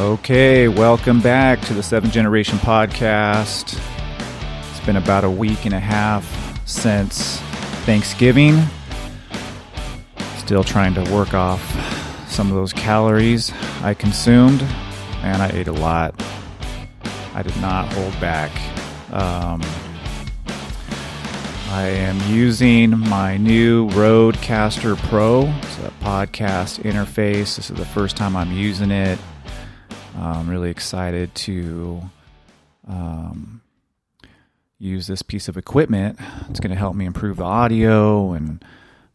Okay, welcome back to the Seven Generation Podcast. It's been about a week and a half since Thanksgiving. Still trying to work off some of those calories I consumed, and I ate a lot. I did not hold back. Um, I am using my new Rodecaster Pro. It's a podcast interface. This is the first time I'm using it. I'm really excited to um, use this piece of equipment. It's going to help me improve the audio, and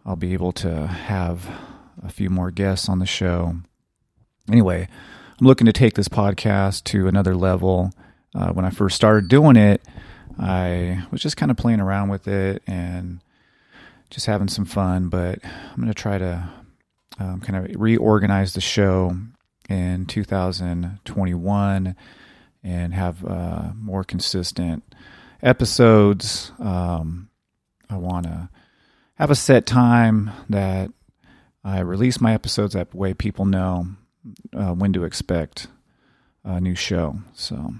I'll be able to have a few more guests on the show. Anyway, I'm looking to take this podcast to another level. Uh, when I first started doing it, I was just kind of playing around with it and just having some fun, but I'm going to try to um, kind of reorganize the show in 2021 and have uh, more consistent episodes. Um, I want to have a set time that I release my episodes that way people know uh, when to expect a new show. So,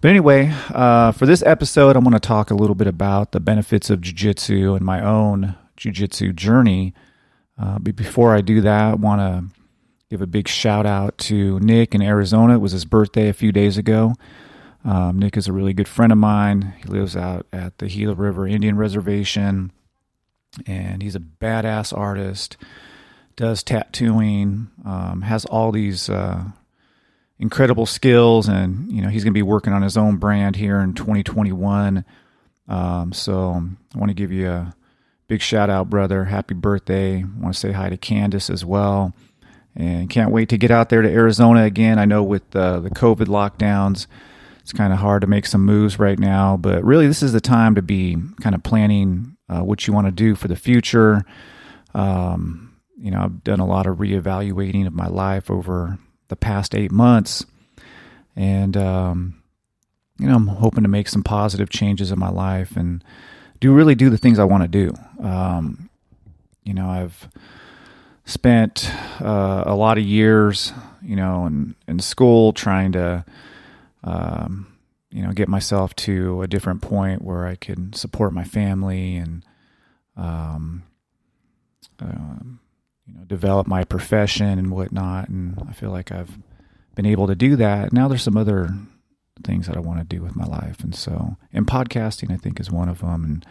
but anyway, uh, for this episode, I'm going to talk a little bit about the benefits of jujitsu and my own jujitsu journey. Uh, but before I do that, I want to give a big shout out to Nick in Arizona. It was his birthday a few days ago. Um, Nick is a really good friend of mine. He lives out at the Gila River Indian Reservation, and he's a badass artist. Does tattooing, um, has all these uh, incredible skills, and you know he's going to be working on his own brand here in 2021. Um, so I want to give you a big shout out, brother. Happy birthday! Want to say hi to Candace as well and can't wait to get out there to Arizona again. I know with uh, the COVID lockdowns, it's kind of hard to make some moves right now, but really, this is the time to be kind of planning uh, what you want to do for the future. Um, you know, I've done a lot of reevaluating of my life over the past eight months, and um, you know, I'm hoping to make some positive changes in my life and do really do the things I want to do. Um, you know, I've spent uh, a lot of years, you know, in, in school trying to, um, you know, get myself to a different point where I could support my family and, um, uh, you know, develop my profession and whatnot. And I feel like I've been able to do that. Now there's some other things that I want to do with my life. And so, and podcasting, I think, is one of them, and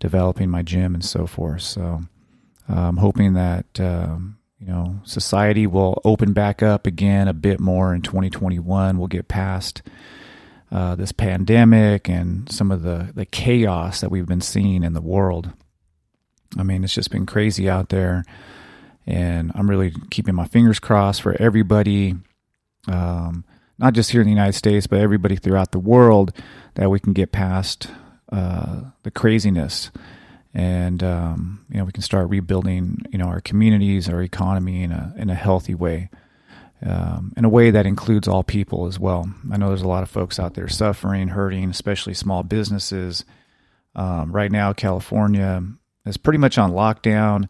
developing my gym and so forth. So, I'm hoping that um, you know society will open back up again a bit more in 2021. We'll get past uh, this pandemic and some of the the chaos that we've been seeing in the world. I mean, it's just been crazy out there, and I'm really keeping my fingers crossed for everybody. Um, not just here in the United States, but everybody throughout the world, that we can get past uh, the craziness and um, you know we can start rebuilding you know our communities, our economy in a in a healthy way, um, in a way that includes all people as well. I know there's a lot of folks out there suffering, hurting, especially small businesses. Um, right now, California is pretty much on lockdown,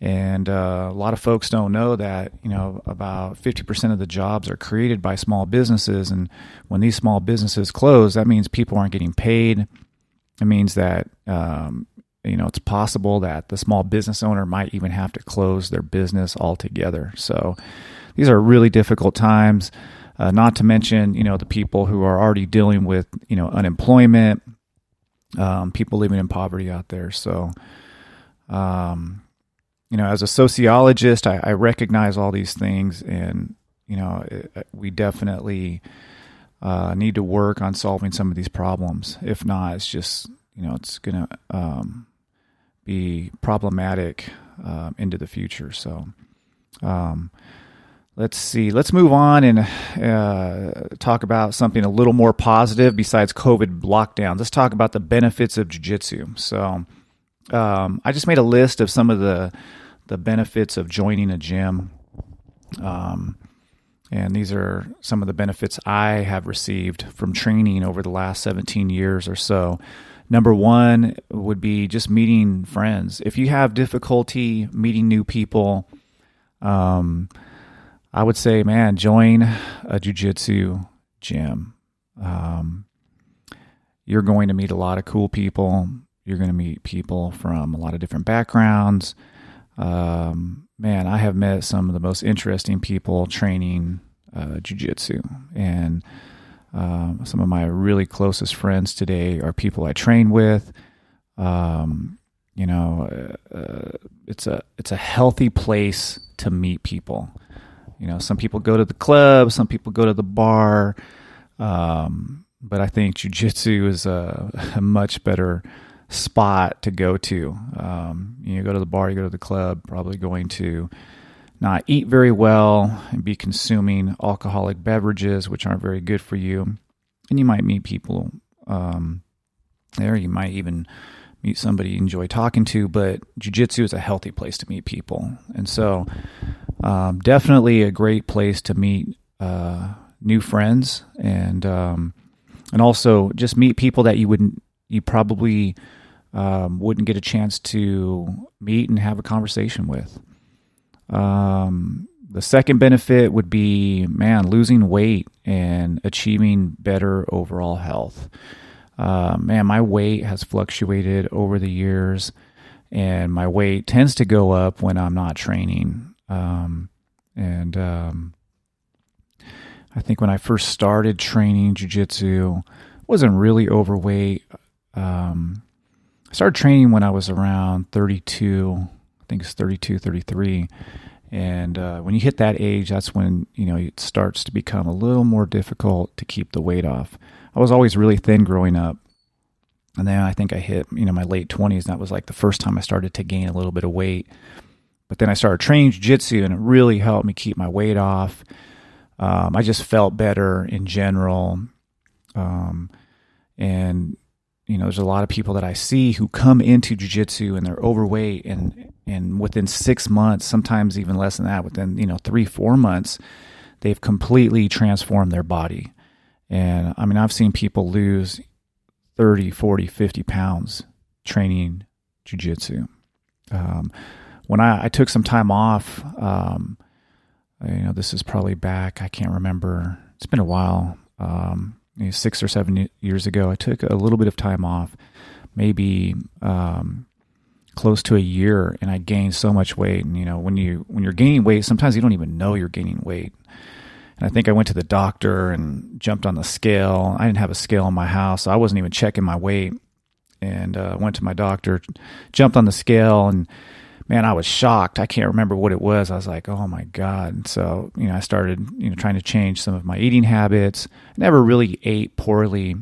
and uh, a lot of folks don't know that you know about 50% of the jobs are created by small businesses, and when these small businesses close, that means people aren't getting paid. It means that um, you know, it's possible that the small business owner might even have to close their business altogether. So these are really difficult times. Uh, not to mention, you know, the people who are already dealing with, you know, unemployment, um, people living in poverty out there. So, um, you know, as a sociologist, I, I, recognize all these things, and you know, it, we definitely uh, need to work on solving some of these problems. If not, it's just you know, it's gonna um, be problematic uh, into the future. So, um, let's see. Let's move on and uh, talk about something a little more positive besides COVID lockdowns. Let's talk about the benefits of jujitsu. So, um, I just made a list of some of the the benefits of joining a gym. Um, and these are some of the benefits I have received from training over the last 17 years or so. Number one would be just meeting friends. If you have difficulty meeting new people, um, I would say, man, join a jujitsu gym. Um, you're going to meet a lot of cool people. You're going to meet people from a lot of different backgrounds. Um, man, I have met some of the most interesting people training uh, jujitsu, and um, some of my really closest friends today are people I train with. Um, you know, uh, uh, it's a it's a healthy place to meet people. You know, some people go to the club, some people go to the bar, um, but I think jujitsu is a, a, much better spot to go to. Um, you go to the bar, you go to the club, probably going to not eat very well and be consuming alcoholic beverages, which aren't very good for you. And you might meet people um, there. You might even meet somebody you enjoy talking to, but jujitsu is a healthy place to meet people. And so, um, definitely a great place to meet uh, new friends and um, and also just meet people that you wouldn't you probably um, wouldn't get a chance to meet and have a conversation with. Um, the second benefit would be, man, losing weight and achieving better overall health. Uh, man, my weight has fluctuated over the years, and my weight tends to go up when I'm not training. Um, and um, I think when I first started training jujitsu, wasn't really overweight. Um, I started training when I was around 32. I think it's 32, 33. And uh, when you hit that age, that's when you know it starts to become a little more difficult to keep the weight off. I was always really thin growing up, and then I think I hit you know my late 20s. And that was like the first time I started to gain a little bit of weight. But then I started training jiu-jitsu, and it really helped me keep my weight off. Um, I just felt better in general. Um, and you know, there's a lot of people that I see who come into jujitsu and they're overweight, and and within six months, sometimes even less than that, within you know three four months, they've completely transformed their body. And I mean, I've seen people lose 30, 40, 50 pounds training jujitsu. Um, when I, I, took some time off, um, you know, this is probably back, I can't remember. It's been a while. Um, you know, six or seven years ago, I took a little bit of time off, maybe um, close to a year, and I gained so much weight. And you know, when you when you're gaining weight, sometimes you don't even know you're gaining weight. And I think I went to the doctor and jumped on the scale. I didn't have a scale in my house, so I wasn't even checking my weight. And uh, went to my doctor, jumped on the scale, and man, I was shocked. I can't remember what it was. I was like, oh my God. So, you know, I started, you know, trying to change some of my eating habits. Never really ate poorly.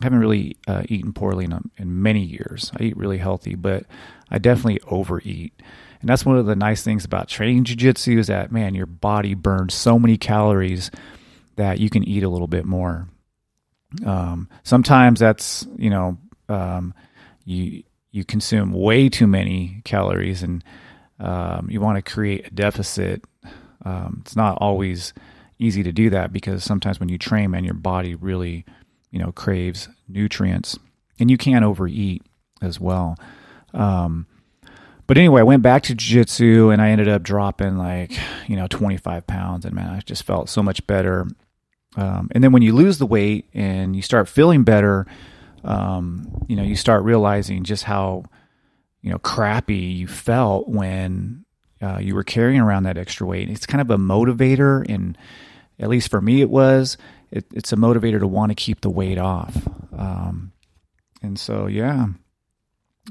I haven't really uh, eaten poorly in, in many years. I eat really healthy, but I definitely overeat. And that's one of the nice things about training jujitsu is that, man, your body burns so many calories that you can eat a little bit more. Um, sometimes that's, you know, um, you you consume way too many calories and um, you want to create a deficit. Um, it's not always easy to do that because sometimes when you train, man, your body really, you know, craves nutrients, and you can't overeat as well. Um, but anyway, I went back to jiu-jitsu and I ended up dropping like, you know, 25 pounds and man, I just felt so much better. Um, and then when you lose the weight and you start feeling better, um, you know, you start realizing just how, you know, crappy you felt when uh, you were carrying around that extra weight. It's kind of a motivator, and at least for me, it was. It, it's a motivator to want to keep the weight off. Um, and so, yeah,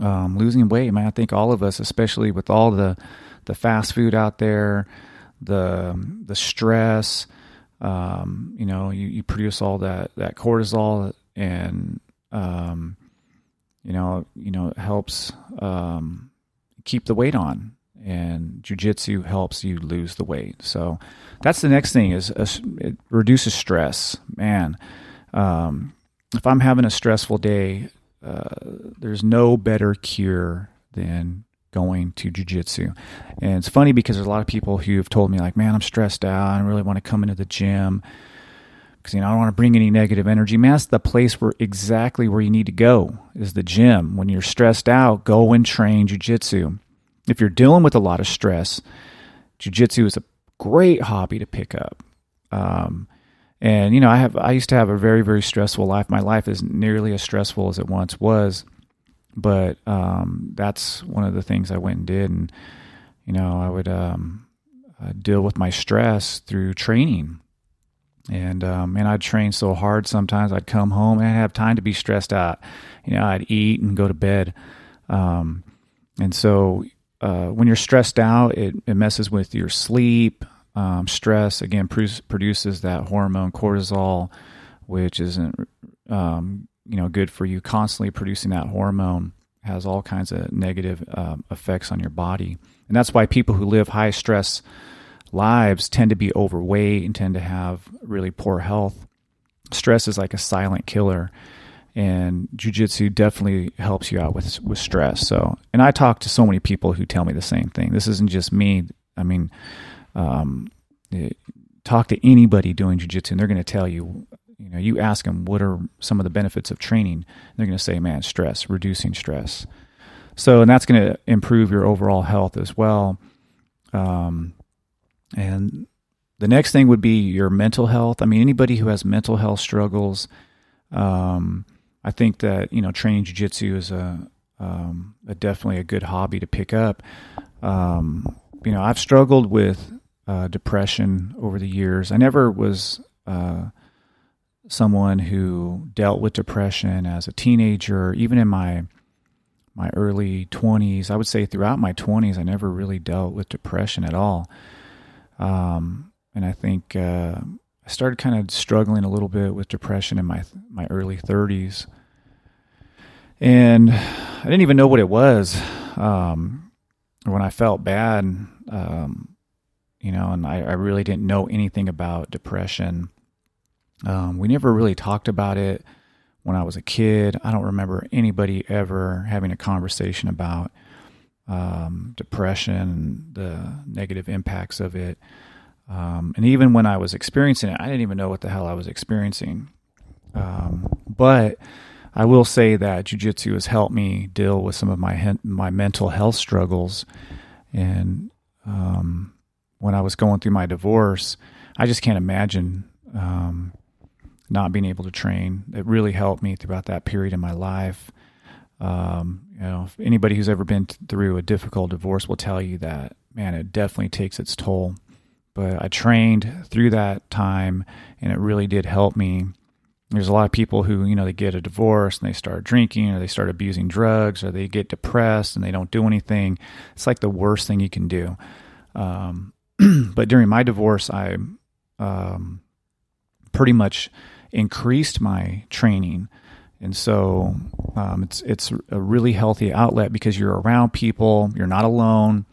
um, losing weight, man. I think all of us, especially with all the the fast food out there, the the stress, um, you know, you, you produce all that that cortisol and um, you know, you know, helps um, keep the weight on, and jujitsu helps you lose the weight. So that's the next thing is a, it reduces stress. Man, um, if I'm having a stressful day, uh, there's no better cure than going to jujitsu. And it's funny because there's a lot of people who have told me like, man, I'm stressed out. I really want to come into the gym because you know I don't want to bring any negative energy. Man, that's the place where exactly where you need to go is the gym. When you're stressed out, go and train jujitsu. If you're dealing with a lot of stress, jujitsu is a great hobby to pick up. Um, and you know, I have I used to have a very very stressful life. My life is nearly as stressful as it once was, but um, that's one of the things I went and did. And you know, I would um, uh, deal with my stress through training. And um, and I'd train so hard sometimes I'd come home and I'd have time to be stressed out. You know, I'd eat and go to bed. Um, and so uh, when you're stressed out, it, it messes with your sleep. Um, stress again produces that hormone cortisol, which isn't um, you know good for you. Constantly producing that hormone has all kinds of negative um, effects on your body, and that's why people who live high stress lives tend to be overweight and tend to have really poor health. Stress is like a silent killer and jujitsu definitely helps you out with with stress. So, and I talk to so many people who tell me the same thing. This isn't just me. I mean, um, it, talk to anybody doing jujitsu, and they're going to tell you. You know, you ask them what are some of the benefits of training. They're going to say, "Man, stress, reducing stress." So, and that's going to improve your overall health as well. Um, and the next thing would be your mental health. I mean, anybody who has mental health struggles, um, I think that you know training jujitsu is a, um, a, definitely a good hobby to pick up. Um, you know, I've struggled with uh, depression over the years. I never was uh, someone who dealt with depression as a teenager, even in my my early 20s. I would say throughout my 20s, I never really dealt with depression at all. Um, and I think uh, I started kind of struggling a little bit with depression in my my early 30s and I didn't even know what it was um, when I felt bad. Um, you know, and I, I, really didn't know anything about depression. Um, we never really talked about it when I was a kid. I don't remember anybody ever having a conversation about um, depression and the negative impacts of it. Um, and even when I was experiencing it, I didn't even know what the hell I was experiencing. Um, but I will say that jujitsu has helped me deal with some of my my mental health struggles, and um, when I was going through my divorce, I just can't imagine um, not being able to train. It really helped me throughout that period in my life. Um, you know, anybody who's ever been through a difficult divorce will tell you that man, it definitely takes its toll. But I trained through that time, and it really did help me. There's a lot of people who you know they get a divorce and they start drinking or they start abusing drugs or they get depressed and they don't do anything. It's like the worst thing you can do. Um, but during my divorce i um, pretty much increased my training and so um, it's it's a really healthy outlet because you're around people you're not alone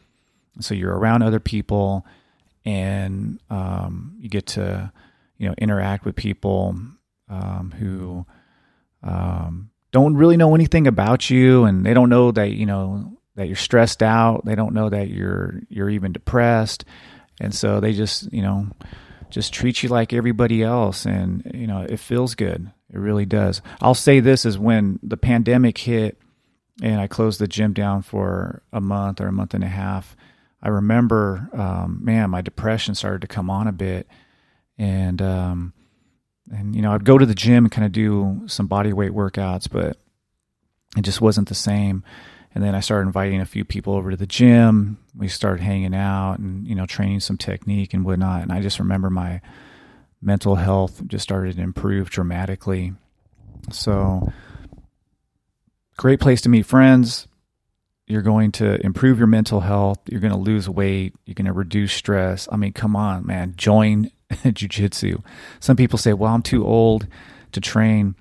so you're around other people and um, you get to you know interact with people um, who um, don't really know anything about you, and they don't know that you know that you're stressed out. They don't know that you're you're even depressed, and so they just you know just treat you like everybody else, and you know it feels good. It really does. I'll say this is when the pandemic hit, and I closed the gym down for a month or a month and a half. I remember, um, man, my depression started to come on a bit, and um, and you know I'd go to the gym and kind of do some body weight workouts, but it just wasn't the same. And then I started inviting a few people over to the gym. We started hanging out and you know training some technique and whatnot. And I just remember my mental health just started to improve dramatically. So great place to meet friends. You're going to improve your mental health. You're going to lose weight. You're going to reduce stress. I mean, come on, man. Join jujitsu. Some people say, well, I'm too old to train.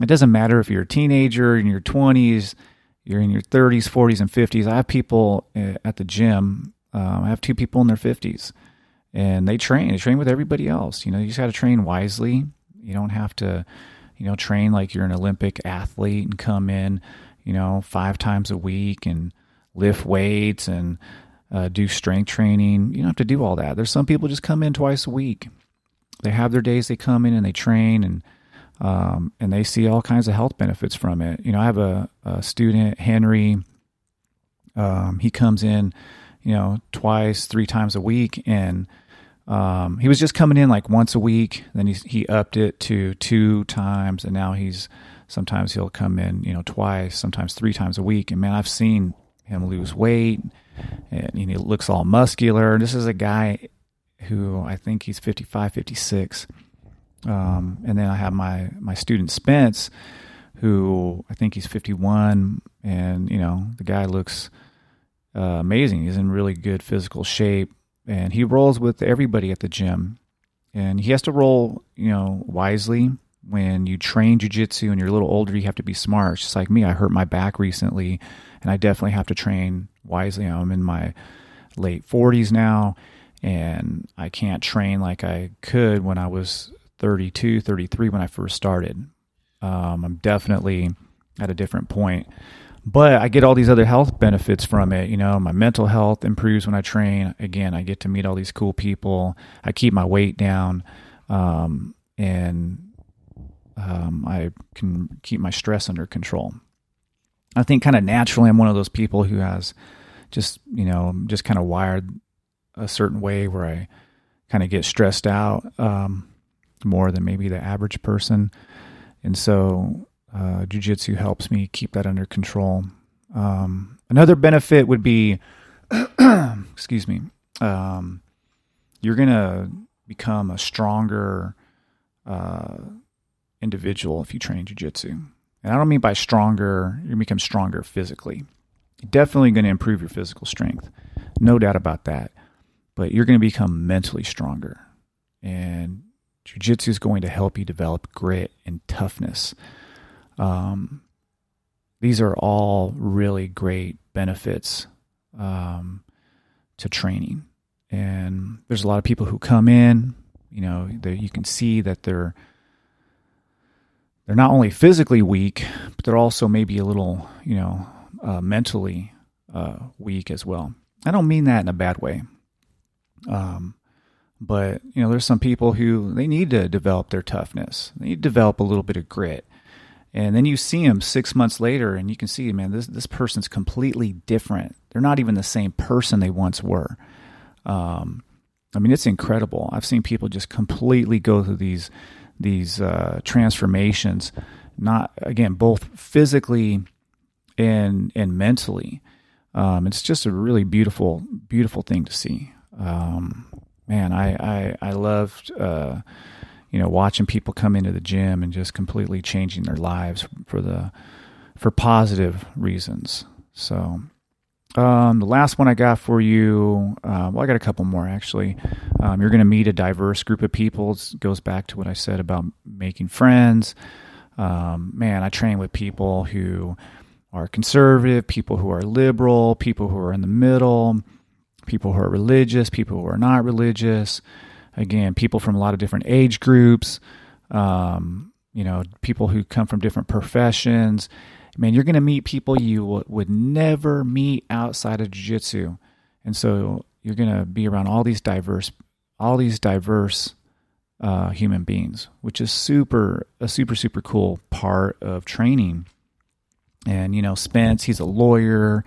It doesn't matter if you're a teenager in your 20s, you're in your 30s, 40s, and 50s. I have people uh, at the gym. Um, I have two people in their 50s, and they train. They train with everybody else. You know, you just got to train wisely. You don't have to, you know, train like you're an Olympic athlete and come in, you know, five times a week and lift weights and uh, do strength training. You don't have to do all that. There's some people just come in twice a week. They have their days they come in and they train and um, and they see all kinds of health benefits from it. You know, I have a, a student Henry. Um, he comes in, you know, twice, three times a week, and Um, he was just coming in like once a week. Then he he upped it to two times, and now he's sometimes he'll come in, you know, twice, sometimes three times a week. And man, I've seen him lose weight, and he looks all muscular. This is a guy who I think he's 55, 56. Um, and then I have my my student Spence, who I think he's 51, and you know the guy looks uh, amazing. He's in really good physical shape, and he rolls with everybody at the gym. And he has to roll, you know, wisely. When you train jujitsu and you're a little older, you have to be smart. It's just like me, I hurt my back recently, and I definitely have to train wisely. I'm in my late 40s now, and I can't train like I could when I was 32, 33 when I first started. Um, I'm definitely at a different point. But I get all these other health benefits from it. You know, my mental health improves when I train. Again, I get to meet all these cool people. I keep my weight down, um, and um, I can keep my stress under control. I think kind of naturally, I'm one of those people who has just, you know, just kind of wired a certain way where I kind of get stressed out um, more than maybe the average person. And so uh, jujitsu helps me keep that under control. Um, another benefit would be, excuse me, um, you're going to become a stronger uh, individual if you train jujitsu. And I don't mean by stronger, you become stronger physically. You're definitely going to improve your physical strength. No doubt about that. But you're going to become mentally stronger. And Jiu-jitsu is going to help you develop grit and toughness. Um, these are all really great benefits um, to training. And there's a lot of people who come in, you know, you can see that they're they're not only physically weak, but they're also maybe a little, you know, uh, mentally uh, weak as well. I don't mean that in a bad way. Um, but you know, there's some people who they need to develop their toughness. They need to develop a little bit of grit. And then you see them six months later, and you can see, man, this this person's completely different. They're not even the same person they once were. Um, I mean, it's incredible. I've seen people just completely go through these these uh, transformations, not again both physically and and mentally. Um, it's just a really beautiful beautiful thing to see. Um, man, I I, I loved uh, you know watching people come into the gym and just completely changing their lives for the for positive reasons. So um, the last one I got for you, uh, well, I got a couple more actually. Um, you're going to meet a diverse group of people. It goes back to what I said about making friends. Um, man, I train with people who are conservative, people who are liberal, people who are in the middle, people who are religious, people who are not religious. Again, people from a lot of different age groups, um, you know, people who come from different professions. Man, you're going to meet people you w- would never meet outside of jiu-jitsu. And so you're going to be around all these diverse all these diverse uh, human beings, which is super a super super cool part of training. And you know, Spence, he's a lawyer.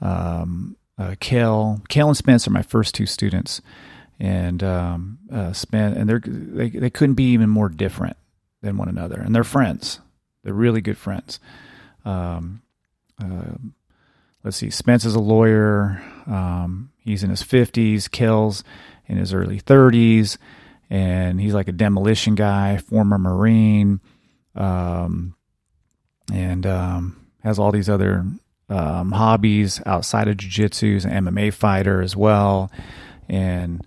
Um, uh, Kale, Kale and Spence are my first two students, and um, uh, Spence, and they're they they couldn't be even more different than one another, and they're friends. They're really good friends. Um, uh, let's see, Spence is a lawyer. Um, he's in his fifties. Kale's in his early thirties, and he's like a demolition guy, former Marine, um, and um, has all these other um, hobbies outside of jiu-jitsu, an MMA fighter as well, and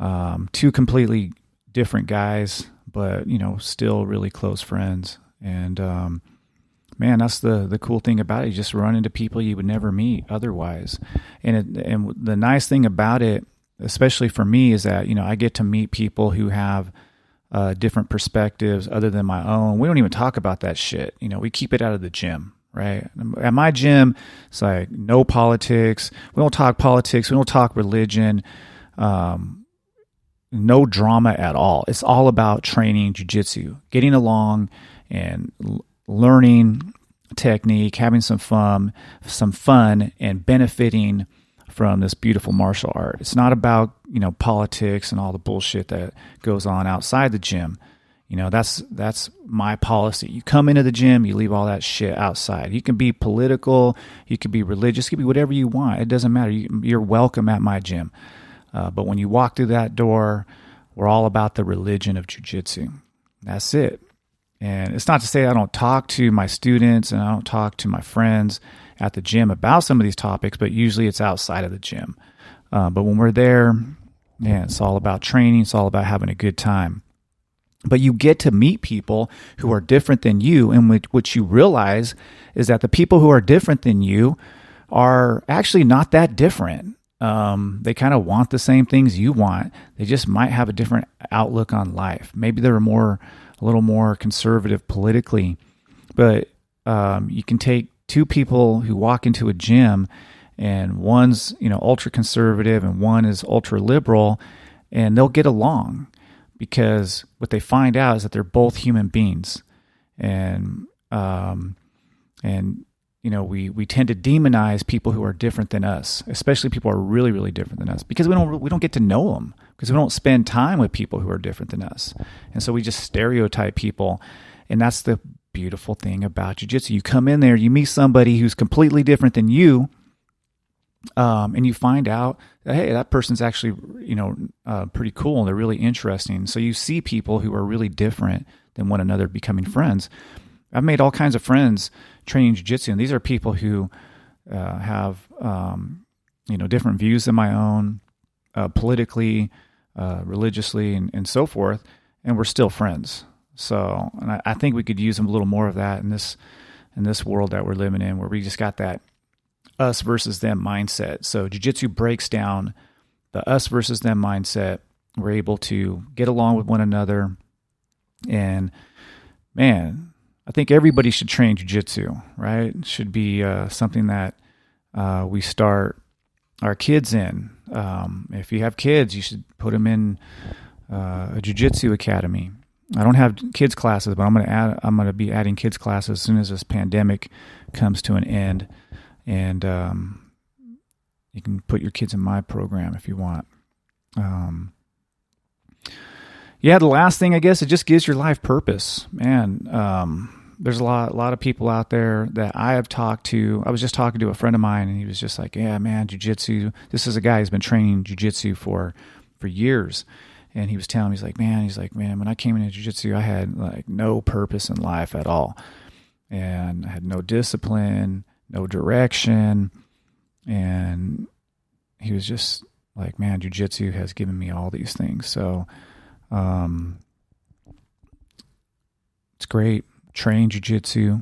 um, two completely different guys, but you know, still really close friends. And um, man, that's the the cool thing about it. You just run into people you would never meet otherwise. And it, and the nice thing about it, especially for me, is that you know I get to meet people who have uh, different perspectives other than my own. We don't even talk about that shit. You know, we keep it out of the gym right? At my gym, it's like no politics. We don't talk politics. We don't talk religion. Um, no drama at all. It's all about training jujitsu, getting along and l- learning technique, having some fun, some fun, and benefiting from this beautiful martial art. It's not about, you know, politics and all the bullshit that goes on outside the gym. You know, that's that's my policy. You come into the gym, you leave all that shit outside. You can be political, you can be religious, you can be whatever you want. It doesn't matter. You, are welcome at my gym. Uh, but when you walk through that door, we're all about the religion of jujitsu. That's it. And it's not to say I don't talk to my students and I don't talk to my friends at the gym about some of these topics, but usually it's outside of the gym. Uh, but when we're there, yeah, it's all about training. It's all about having a good time. But you get to meet people who are different than you, and what you realize is that the people who are different than you are actually not that different. Um, they kind of want the same things you want. They just might have a different outlook on life. Maybe they're more, a little more conservative politically, but um, you can take two people who walk into a gym and one's you know ultra conservative and one is ultra liberal and they'll get along because what they find out is that they're both human beings and um, and you know we we tend to demonize people who are different than us especially people who are really really different than us because we don't we don't get to know them because we don't spend time with people who are different than us and so we just stereotype people and that's the beautiful thing about jujitsu. You come in there, you meet somebody who's completely different than you, um, and you find out that hey, that person's actually you know uh, pretty cool and they're really interesting. So you see people who are really different than one another becoming friends. I've made all kinds of friends training jujitsu, and these are people who uh, have um, you know different views than my own, uh, politically, uh, religiously, and, and so forth, and we're still friends. So, and I, I think we could use a little more of that in this in this world that we're living in, where we just got that us versus them mindset. So, jujitsu breaks down the us versus them mindset. We're able to get along with one another, and man, I think everybody should train jujitsu. Right? Should be uh, something that uh, we start our kids in. Um, if you have kids, you should put them in uh, a jujitsu academy. I don't have kids classes, but I'm going to add. I'm to be adding kids classes as soon as this pandemic comes to an end, and um, you can put your kids in my program if you want. Um, yeah, the last thing I guess it just gives your life purpose, man. Um, there's a lot, a lot of people out there that I have talked to. I was just talking to a friend of mine, and he was just like, "Yeah, man, jujitsu. This is a guy who's been training jujitsu for for years." and he was telling me he's like man he's like man when i came into jiu-jitsu i had like no purpose in life at all and i had no discipline no direction and he was just like man jiu-jitsu has given me all these things so um it's great train jiu-jitsu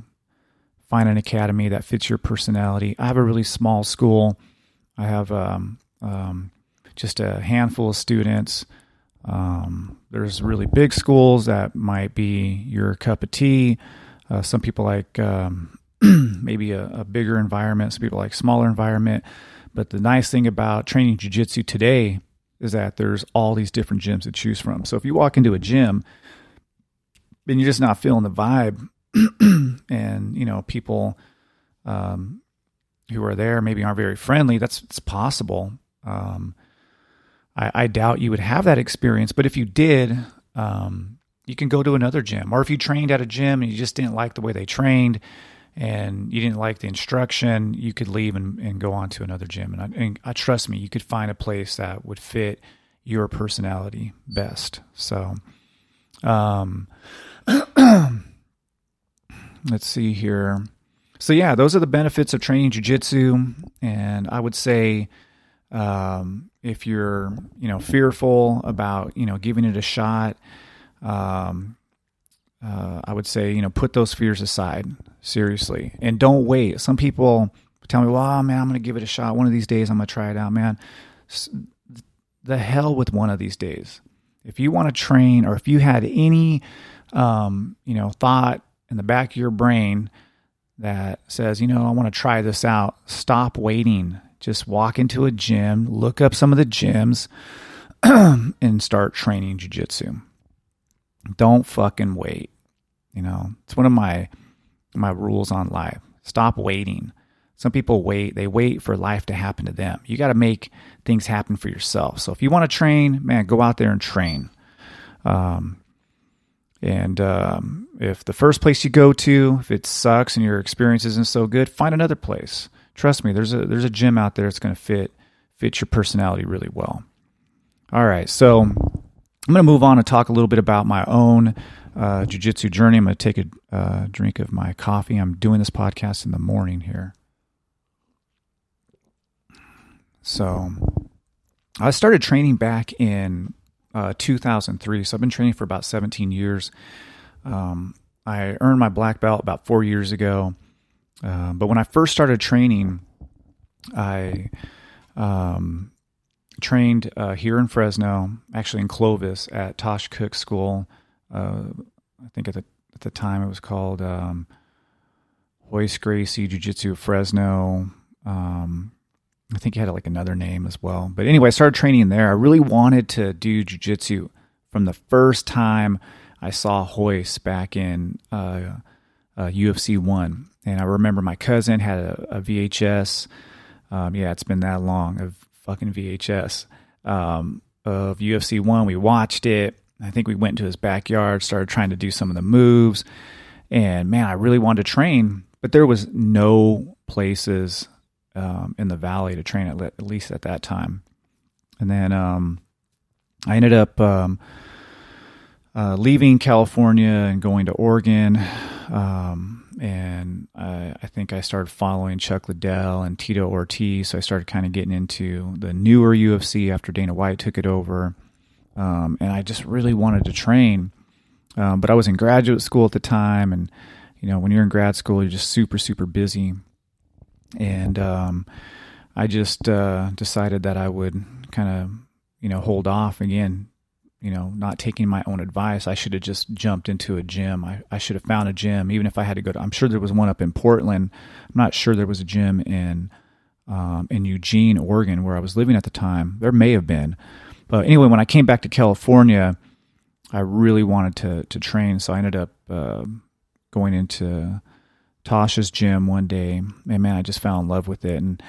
find an academy that fits your personality i have a really small school i have um, um just a handful of students um, there's really big schools that might be your cup of tea. Uh, some people like um, maybe a, a, bigger environment. Some people like smaller environment. But the nice thing about training jujitsu today is that there's all these different gyms to choose from. So if you walk into a gym and you're just not feeling the vibe, and you know people um, who are there maybe aren't very friendly, that's it's possible. Um, I, I doubt you would have that experience. But if you did, um, you can go to another gym. Or if you trained at a gym and you just didn't like the way they trained and you didn't like the instruction, you could leave and, and go on to another gym. And, I, and I trust me, you could find a place that would fit your personality best. So, um, let's see here. So yeah, those are the benefits of training jujitsu, and I would say um, if you're, you know, fearful about, you know, giving it a shot, um, uh, I would say, you know, put those fears aside seriously and don't wait. Some people tell me, well, man, I'm going to give it a shot. One of these days, I'm going to try it out, man. The hell with one of these days. If you want to train or if you had any, um, you know, thought in the back of your brain that says, you know, I want to try this out, stop waiting just walk into a gym, look up some of the gyms, and start training jujitsu. Don't fucking wait. You know, it's one of my my rules on life. Stop waiting. Some people wait, they wait for life to happen to them. You got to make things happen for yourself. So if you want to train, man, go out there and train. Um, and um, if the first place you go to, if it sucks and your experience isn't so good, find another place. Trust me, there's a there's a gym out there that's going to fit fit your personality really well. All right, so I'm going to move on and talk a little bit about my own uh, jujitsu journey. I'm going to take a uh, drink of my coffee. I'm doing this podcast in the morning here. So I started training back in uh, 2003. So I've been training for about 17 years. Um, I earned my black belt about four years ago. Uh, but when I first started training, I um, trained uh, here in Fresno, actually in Clovis at Tosh Cook School. Uh, I think at the at the time it was called um, Royce Gracie Jiu Jitsu Fresno. Um, I think he had like another name as well. But anyway, I started training there. I really wanted to do jujitsu from the first time I saw Royce back in uh, uh, UFC one, and I remember my cousin had a, a VHS. Um, yeah, it's been that long of fucking VHS um, of UFC one. We watched it. I think we went to his backyard, started trying to do some of the moves, and man, I really wanted to train, but there was no places um, in the valley to train at, at least at that time. And then um, I ended up um, uh, leaving California and going to Oregon. Um, and I, I, think I started following Chuck Liddell and Tito Ortiz. So I started kind of getting into the newer UFC after Dana White took it over. Um, and I just really wanted to train. Um, but I was in graduate school at the time. And, you know, when you're in grad school, you're just super, super busy and um, I just uh, decided that I would kind of you know hold off again. You know, not taking my own advice. I should have just jumped into a gym. I, I should have found a gym, even if I had to go to. I'm sure there was one up in Portland. I'm not sure there was a gym in um, in Eugene, Oregon, where I was living at the time. There may have been, but anyway, when I came back to California, I really wanted to to train, so I ended up uh, going into Tosh's gym one day, and man, I just fell in love with it. And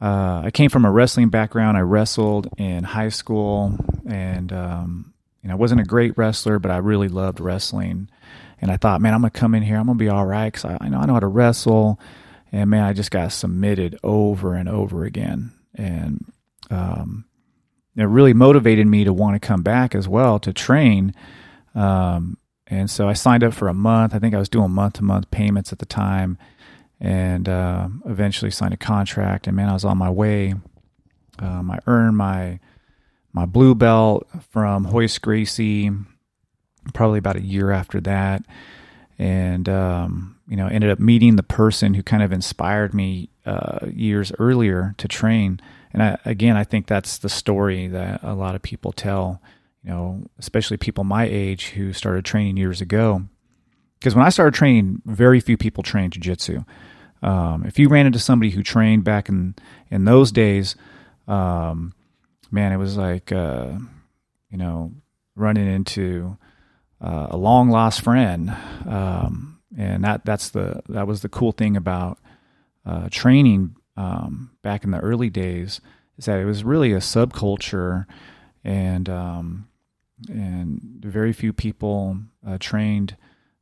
uh, I came from a wrestling background. I wrestled in high school, and um, you know, I wasn't a great wrestler, but I really loved wrestling. And I thought, man, I'm gonna come in here. I'm gonna be all right because I, I know I know how to wrestle. And man, I just got submitted over and over again, and um, it really motivated me to want to come back as well to train. Um, and so I signed up for a month. I think I was doing month to month payments at the time, and uh, eventually signed a contract. And man, I was on my way. Um, I earned my my blue belt from Royce Gracie probably about a year after that, and um, you know ended up meeting the person who kind of inspired me uh, years earlier to train. And I, again, I think that's the story that a lot of people tell know, especially people my age who started training years ago. Because when I started training, very few people trained jujitsu. Um, if you ran into somebody who trained back in in those days, um, man, it was like uh, you know running into uh, a long lost friend, um, and that that's the that was the cool thing about uh, training um, back in the early days is that it was really a subculture and um, and very few people uh, trained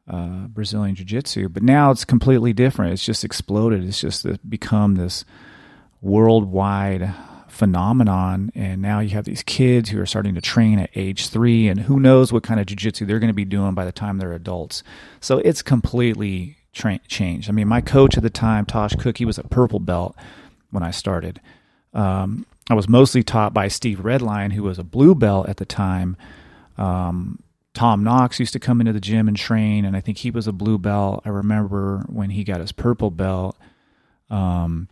uh, Brazilian Jiu Jitsu. But now it's completely different. It's just exploded. It's just become this worldwide phenomenon. And now you have these kids who are starting to train at age three, and who knows what kind of Jiu Jitsu they're going to be doing by the time they're adults. So it's completely tra- changed. I mean, my coach at the time, Tosh Cook, he was a purple belt when I started. Um, I was mostly taught by Steve Redline, who was a blue belt at the time. Um, Tom Knox used to come into the gym and train, and I think he was a blue belt. I remember when he got his purple belt. Um,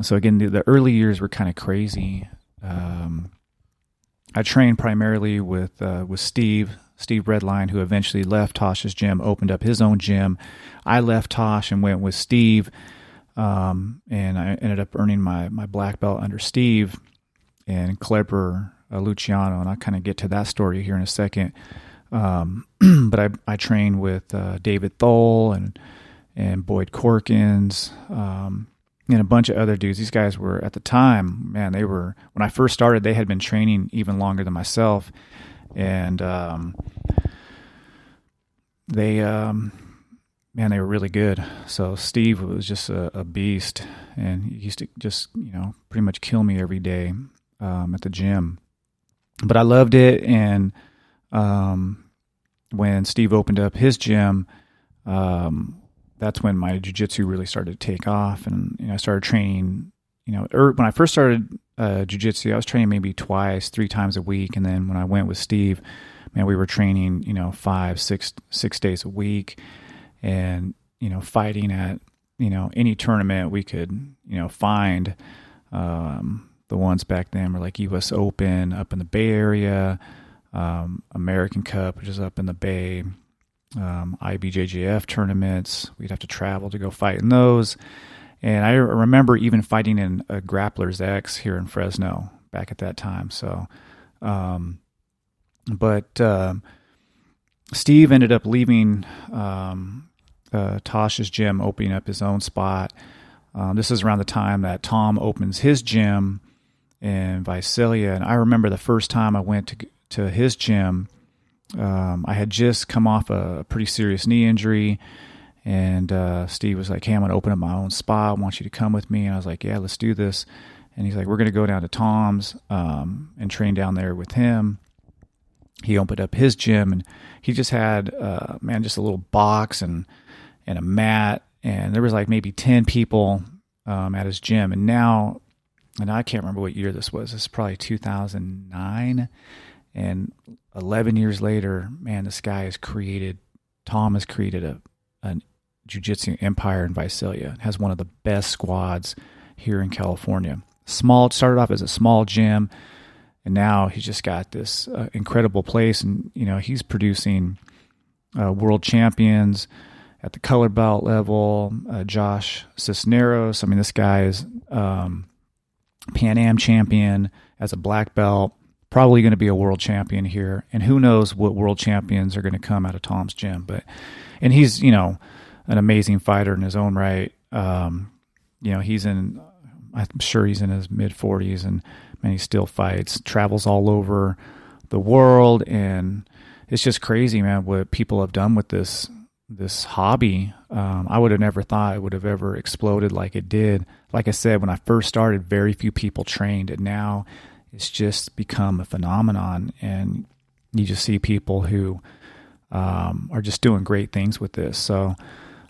so again, the, the, early years were kind of crazy. Um, I trained primarily with uh, with Steve, Steve Redline, who eventually left Tosh's gym, opened up his own gym. I left Tosh and went with Steve, um, and I ended up earning my my black belt under Steve. And Kleber uh, Luciano, and I'll kind of get to that story here in a second. Um, but I, I train with uh, David Thole and and Boyd Corkins, um, and a bunch of other dudes. These guys were at the time, man, they were when I first started, they had been training even longer than myself. And um, they um, man, they were really good. So Steve was just a, a, beast, and he used to just you know pretty much kill me every day um, at the gym. But I loved it, and um, when Steve opened up his gym, um, that's when my jujitsu really started to take off, and you know, I started training. You know, er, when I first started uh, jujitsu, I was training maybe twice, three times a week, and then when I went with Steve, man, we were training, you know, five, six, six days a week, and you know, fighting at you know any tournament we could you know find. Um, the ones back then were like U.S. Open up in the Bay Area, um, American Cup, which is up in the Bay, um, IBJJF tournaments. We'd have to travel to go fight in those. And I remember even fighting in a Grappler's X here in Fresno back at that time. So, um, but um, Steve ended up leaving um, uh, Tosh's gym, opening up his own spot. Um, this is around the time that Tom opens his gym in Visalia, and I remember the first time I went to to his gym. Um, I had just come off a, pretty serious knee injury, and uh, Steve was like, "Hey, I'm going to open up my own spa. I want you to come with me." And I was like, "Yeah, let's do this." And he's like, "We're going to go down to Tom's um, and train down there with him." He opened up his gym, and he just had, uh, man, just a little box and and a mat, and there was like maybe ten people um, at his gym. And now, and I can't remember what year this was. This is probably 2009 and 11 years later, man, this guy has created, Tom has created a, a jiu-jitsu empire in Visalia. Has one of the best squads here in California. Small, started off as a small gym, and now he's just got this uh, incredible place. And, you know, he's producing uh, world champions at the color belt level. Uh, Josh Cisneros. I mean, this guy is um, Pan Am champion as a black belt probably going to be a world champion here, and who knows what world champions are going to come out of Tom's gym. But and he's you know an amazing fighter in his own right. Um, you know he's in I'm sure he's in his mid 40s and man he still fights, travels all over the world, and it's just crazy, man, what people have done with this this hobby. Um, I would have never thought it would have ever exploded like it did. Like I said, when I first started, very few people trained, and now it's just become a phenomenon, and you just see people who um, are just doing great things with this. So,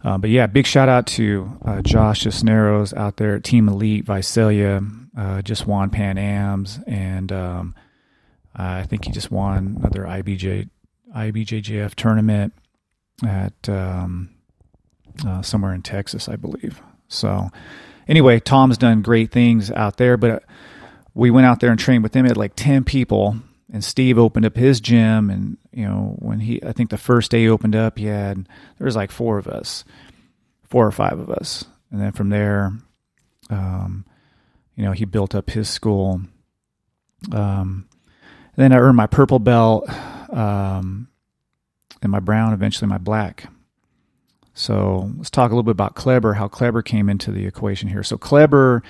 uh, but yeah, big shout out to uh, Josh Cisneros out there Team Elite Visalia. Uh, just won Pan Am's, and um, I think he just won another IBJ IBJJF tournament at um, uh, somewhere in Texas, I believe. So, anyway, Tom's done great things out there, but we went out there and trained with him at like 10 people and Steve opened up his gym and you know when he I think the first day he opened up he had there was like four of us four or five of us and then from there um, you know he built up his school um, then I earned my purple belt um, and my brown eventually my black so let's talk a little bit about Kleber how Kleber came into the equation here so Kleber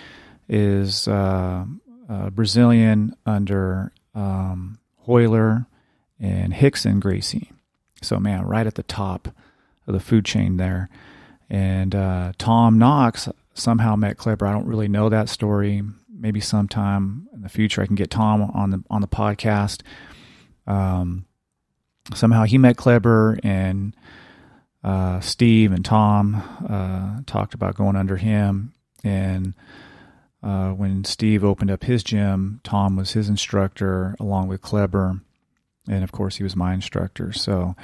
is uh, Brazilian under um, and Rickson Gracie. So, man, right at the top of the food chain there. And uh, Tom Knox somehow met Kleber. I don't really know that story. Maybe sometime in the future I can get Tom on the on the podcast. Um, somehow he met Kleber and uh, Steve and Tom uh, talked about going under him and uh, when Steve opened up his gym, Tom was his instructor along with Kleber, and of course he was my instructor. So,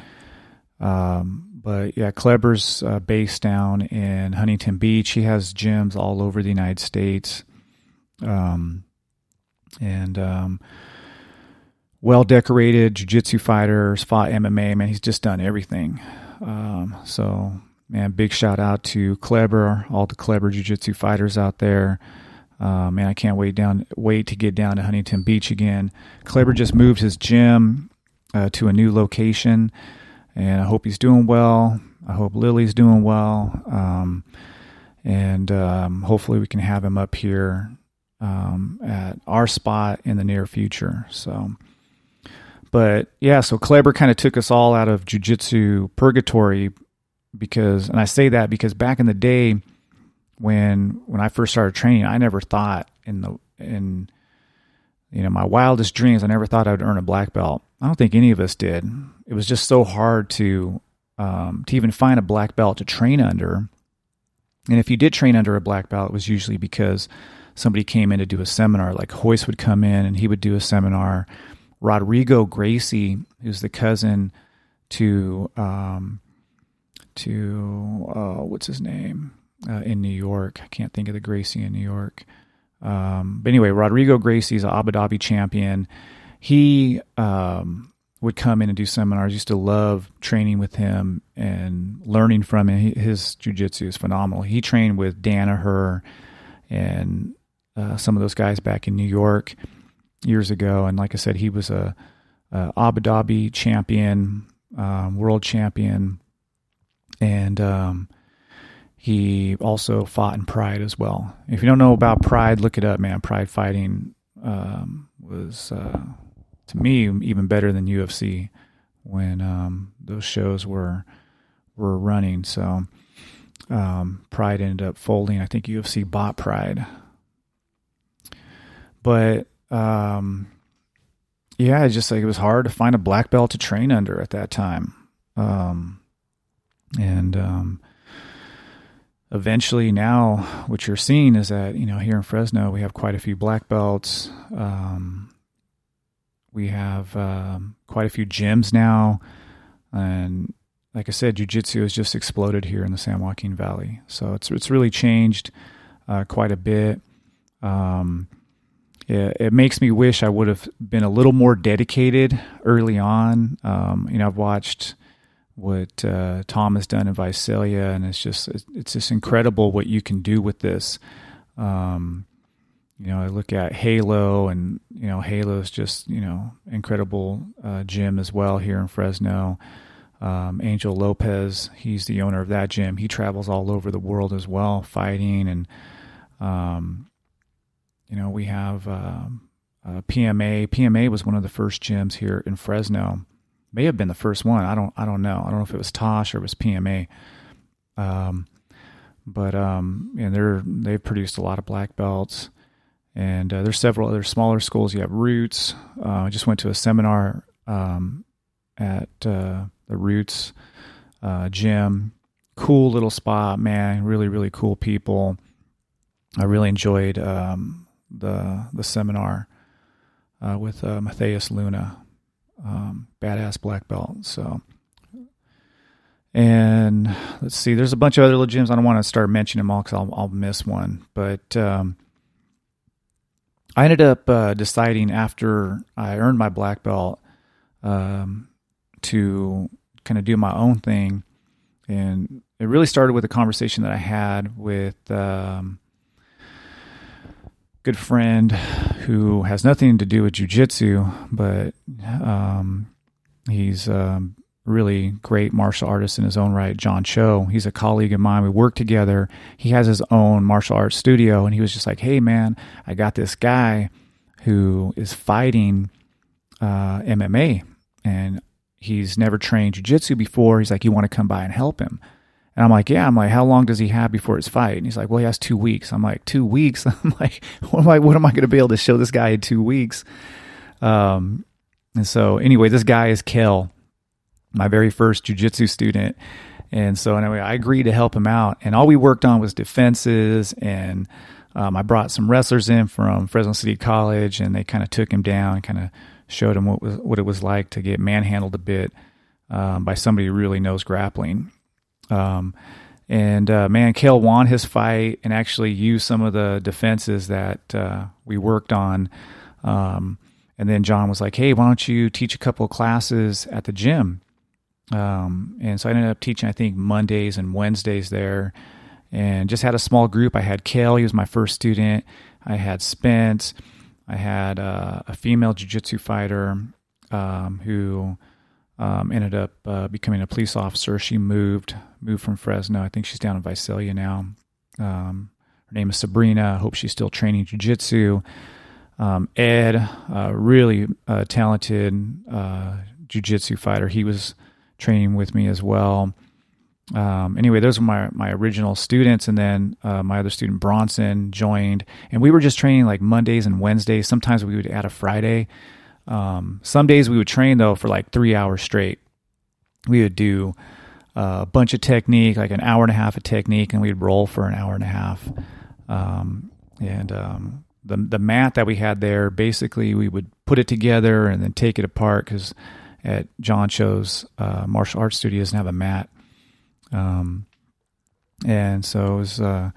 um, but yeah, Kleber's uh, based down in Huntington Beach. He has gyms all over the United States, um, and um, well decorated jiu-jitsu fighters, fought MMA. Man, he's just done everything. Um, so, man, big shout out to Kleber, all the Kleber jiu-jitsu fighters out there. Uh, man, I can't wait down wait to get down to Huntington Beach again. Kleber just moved his gym uh, to a new location, and I hope he's doing well. I hope Lily's doing well. Um, and um, hopefully we can have him up here um, at our spot in the near future. So, but yeah, so Kleber kind of took us all out of jujitsu purgatory because, and I say that because back in the day when when I first started training, I never thought in the in you know my wildest dreams, I never thought I would earn a black belt. I don't think any of us did. It was just so hard to um, to even find a black belt to train under. And if you did train under a black belt, it was usually because somebody came in to do a seminar. Like Royce would come in and he would do a seminar. Rodrigo Gracie, who's the cousin to um, to uh, what's his name uh, in New York. I can't think of the Gracie in New York. Um, but anyway, Rodrigo Gracie is an Abu Dhabi champion. He um, would come in and do seminars. Used to love training with him and learning from him. His jujitsu is phenomenal. He trained with Danaher and uh, some of those guys back in New York years ago. And like I said, he was a, a Abu Dhabi champion, um, world champion, and um, he also fought in Pride as well. If you don't know about Pride, look it up, man. Pride fighting um, was uh, to me even better than UFC when um, those shows were were running. So um, Pride ended up folding. I think UFC bought Pride, but um, yeah, just like it was hard to find a black belt to train under at that time, um, and um, eventually now what you're seeing is that you know here in Fresno we have quite a few black belts. Um, we have um, quite a few gyms now, and like I said, jujitsu has just exploded here in the San Joaquin Valley. So it's it's really changed uh, quite a bit. Um, it, it, makes me wish I would have been a little more dedicated early on. Um, you know, I've watched what uh, Tom has done in Visalia, and it's just it's just incredible what you can do with this. Um, you know, I look at Halo, and you know, Halo is just you know incredible uh, gym as well here in Fresno. Um, Angel Lopez, he's the owner of that gym. He travels all over the world as well, fighting, and um, you know, we have uh, uh, PMA. PMA was one of the first gyms here in Fresno. May have been the first one. I don't. I don't know. I don't know if it was Tosh or it was PMA. Um, but um, and they're they've produced a lot of black belts. And uh, there's several other smaller schools. You have Roots. Uh, I just went to a seminar um, at uh, the Roots uh, gym. Cool little spot, man. Really, really cool people. I really enjoyed um, the the seminar uh, with uh, Matthias Luna, um, badass black belt. So, and let's see, there's a bunch of other little gyms. I don't want to start mentioning them all because I'll, I'll miss one, but um, I ended up uh, deciding after I earned my black belt um, to kind of do my own thing. And it really started with a conversation that I had with um, good friend who has nothing to do with jujitsu, but um, he's a really great martial artist in his own right, John Cho. He's a colleague of mine. We work together. He has his own martial arts studio, and he was just like, "Hey, man, I got this guy who is fighting uh, MMA, and he's never trained jujitsu before. He's like, you want to come by and help him." And I'm like, yeah. I'm like, how long does he have before his fight? And he's like, well, he has two weeks. I'm like, two weeks. I'm like, what am I? What am I going to be able to show this guy in two weeks? Um, and so anyway, this guy is Kel my very first jujitsu student. And so anyway, I agreed to help him out. And all we worked on was defenses. And um, I brought some wrestlers in from Fresno City College, and they kind of took him down kind of showed him what was what it was like to get manhandled a bit um, by somebody who really knows grappling. Um, and uh, man, Kale won his fight and actually used some of the defenses that uh, we worked on. Um, and then John was like, "Hey, why don't you teach a couple of classes at the gym?" Um, and so I ended up teaching, I think, Mondays and Wednesdays there, and just had a small group. I had Kale, he was my first student. I had Spence. I had uh, a female jiu-jitsu fighter um, who um, ended up uh, becoming a police officer. She moved moved from Fresno. I think she's down in Visalia now. Um, her name is Sabrina. I hope she's still training jujitsu. Um, Ed, uh, really uh, talented uh, jujitsu fighter. He was training with me as well. Um, anyway, those were my my original students, and then uh, my other student Bronson joined, and we were just training like Mondays and Wednesdays. Sometimes we would add a Friday. Um, some days we would train though for like three hours straight. We would do a bunch of technique, like an hour and a half of technique, and we'd roll for an hour and a half. Um, and um, the the mat that we had there, basically, we would put it together and then take it apart because at John Cho's uh, martial arts studio doesn't have a mat. Um, and so it was uh,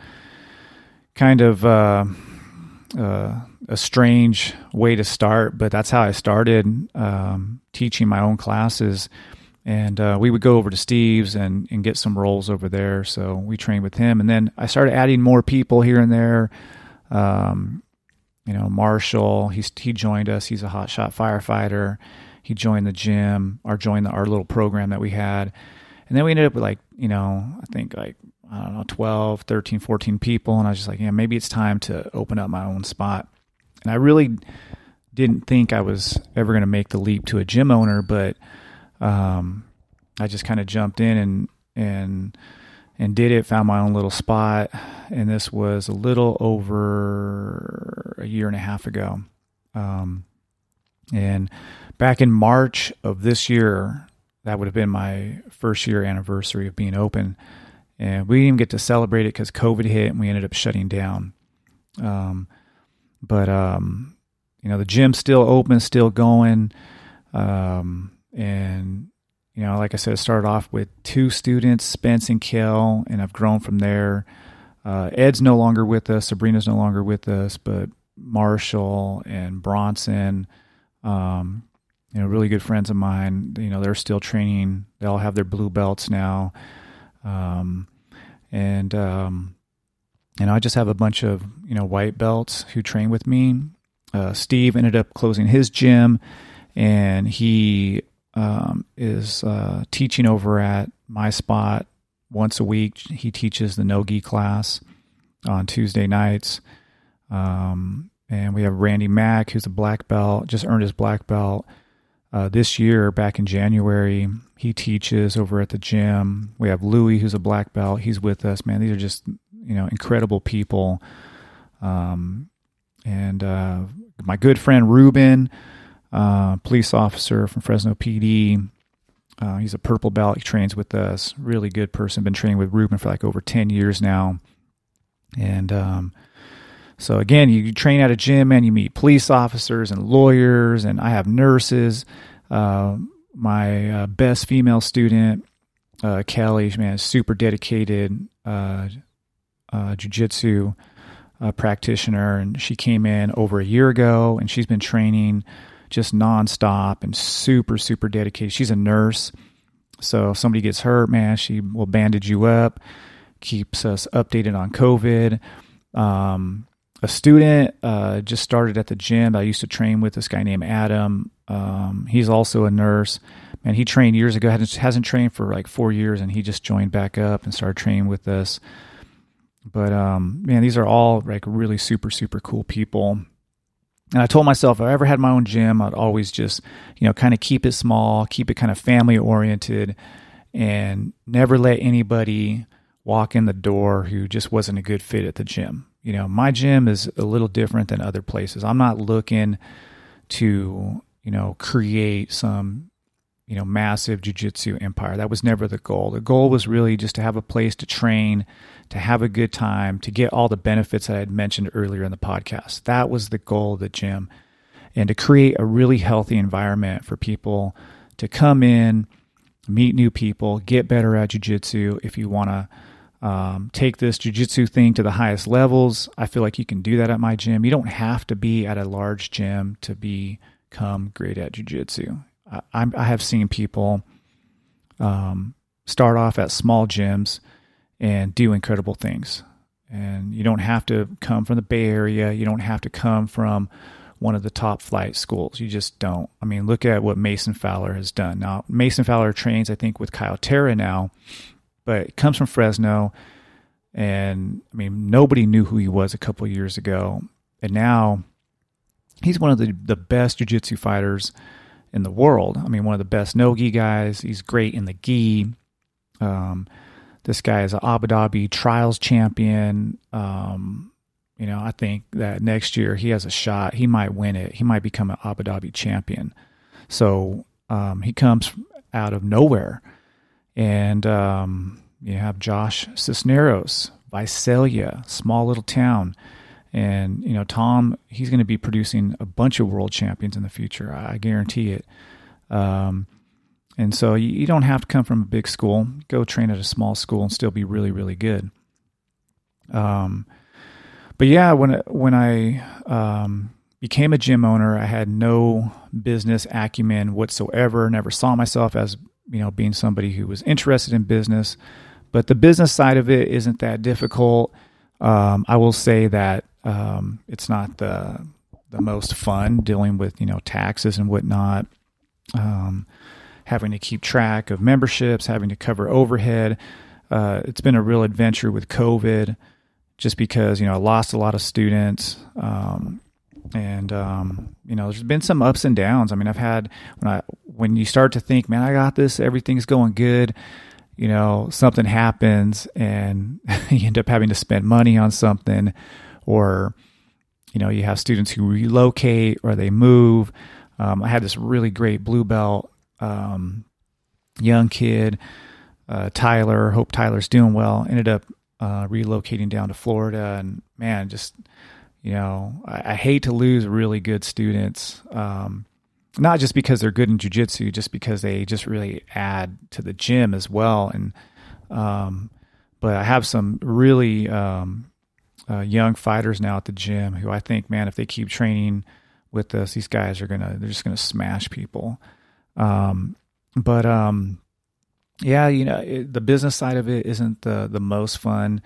kind of uh, uh, a strange way to start, but that's how I started um, teaching my own classes. And uh, we would go over to Steve's and, and get some rolls over there. So we trained with him. And then I started adding more people here and there. Um, you know, Marshall, he's, he joined us. He's a hotshot firefighter. He joined the gym or joined the, our little program that we had. And then we ended up with like, you know, I think like, I don't know, 12, 13, 14 people. And I was just like, yeah, maybe it's time to open up my own spot. And I really didn't think I was ever going to make the leap to a gym owner, but um, I just kind of jumped in and, and, and did it, found my own little spot. And this was a little over a year and a half ago. Um, and back in March of this year, that would have been my first year anniversary of being open. And we didn't even get to celebrate it because COVID hit and we ended up shutting down. Um, but, um, you know, the gym's still open, still going. Um, and, you know, like I said, it started off with two students, Spence and Kel, and I've grown from there. Uh, Ed's no longer with us, Sabrina's no longer with us, but Marshall and Bronson, um, you know, really good friends of mine. You know, they're still training. They all have their blue belts now, um, and um, know, I just have a bunch of you know white belts who train with me. Uh, Steve ended up closing his gym, and he um, is uh, teaching over at my spot once a week. He teaches the no gi class on Tuesday nights. Um, and we have Randy Mack, who's a black belt, just earned his black belt uh, this year, back in January, he teaches over at the gym. We have Louie, who's a black belt. He's with us. Man, these are just you know incredible people. Um, and uh, my good friend Ruben, uh, police officer from Fresno PD. Uh, he's a purple belt. He trains with us. Really good person. Been training with Ruben for like over ten years now. And um, so again, you train at a gym and you meet police officers and lawyers, and I have nurses. Uh, my uh, best female student, uh, Kelly, man, super dedicated uh, jujitsu uh, practitioner, and she came in over a year ago, and she's been training just nonstop and super, super dedicated. She's a nurse, so if somebody gets hurt, man, she will bandage you up, keeps us updated on COVID. Um, a student uh, just started at the gym. I used to train with this guy named Adam. Um, he's also a nurse. And he trained years ago. Hasn't, hasn't trained for like four years, and he just joined back up and started training with us. But um, man, these are all like really super super cool people. And I told myself if I ever had my own gym, I'd always just you know kind of keep it small, keep it kind of family oriented, and never let anybody walk in the door who just wasn't a good fit at the gym you know, my gym is a little different than other places. I'm not looking to, you know, create some, you know, massive jujitsu empire. That was never the goal. The goal was really just to have a place to train, to have a good time, to get all the benefits I had mentioned earlier in the podcast. That was the goal of the gym. And to create a really healthy environment for people to come in, meet new people, get better at jujitsu if you want to um, take this jujitsu thing to the highest levels. I feel like you can do that at my gym. You don't have to be at a large gym to become great at jujitsu. I, I have seen people um, start off at small gyms and do incredible things. And you don't have to come from the Bay Area. You don't have to come from one of the top flight schools. You just don't. I mean, look at what Mason Fowler has done. Now, Mason Fowler trains, I think, with Kyle Terra now, but it comes from Fresno. And I mean, nobody knew who he was a couple years ago. And now he's one of the, the best jiu-jitsu fighters in the world. I mean, one of the best no-gi guys. He's great in the gi. Um, this guy is an Abu Dhabi trials champion. Um, you know, I think that next year he has a shot. He might win it. He might become an Abu Dhabi champion. So um, he comes out of nowhere. And um, you have Josh Cisneros, Visalia, small little town. And, you know, Tom, he's going to be producing a bunch of world champions in the future. I guarantee it. Um, and so you, you, don't have to come from a big school. Go train at a small school and still be really, really good. Um, but yeah, when when I um, became a gym owner, I had no business acumen whatsoever. Never saw myself as you know being somebody who was interested in business. But the business side of it isn't that difficult. Um, I will say that um, it's not the the most fun dealing with you know taxes and whatnot. Um, having to keep track of memberships, having to cover overhead. Uh, it's been a real adventure with COVID, just because you know I lost a lot of students, um, and um, you know there's been some ups and downs. I mean, I've had when I when you start to think, man, I got this, everything's going good. You know, something happens, and you end up having to spend money on something, or you know, you have students who relocate or they move. Um, I had this really great blue belt um, young kid, uh, Tyler. Hope Tyler's doing well. Ended up uh, relocating down to Florida, and man, just you know, I, I hate to lose really good students. Um, not just because they're good in jujitsu, just because they just really add to the gym as well. And um, but I have some really um, uh, young fighters now at the gym who I think, man, if they keep training with us, these guys are gonna they're just gonna smash people. Um, but um, yeah, you know, it, the business side of it isn't the the most fun,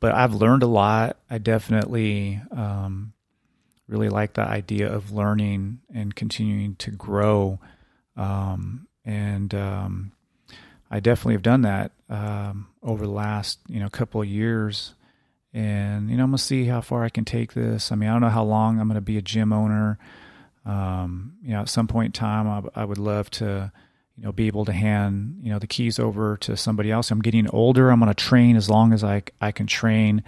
but I've learned a lot. I definitely um, really like the idea of learning and continuing to grow. Um, and um, I definitely have done that um, over the last you know couple of years. And you know, I'm gonna see how far I can take this. I mean, I don't know how long I'm gonna be a gym owner. Um, you know, at some point in time, I, I, would love to, you know, be able to hand, you know, the keys over to somebody else. I'm getting older. I'm going to train as long as I, I can train.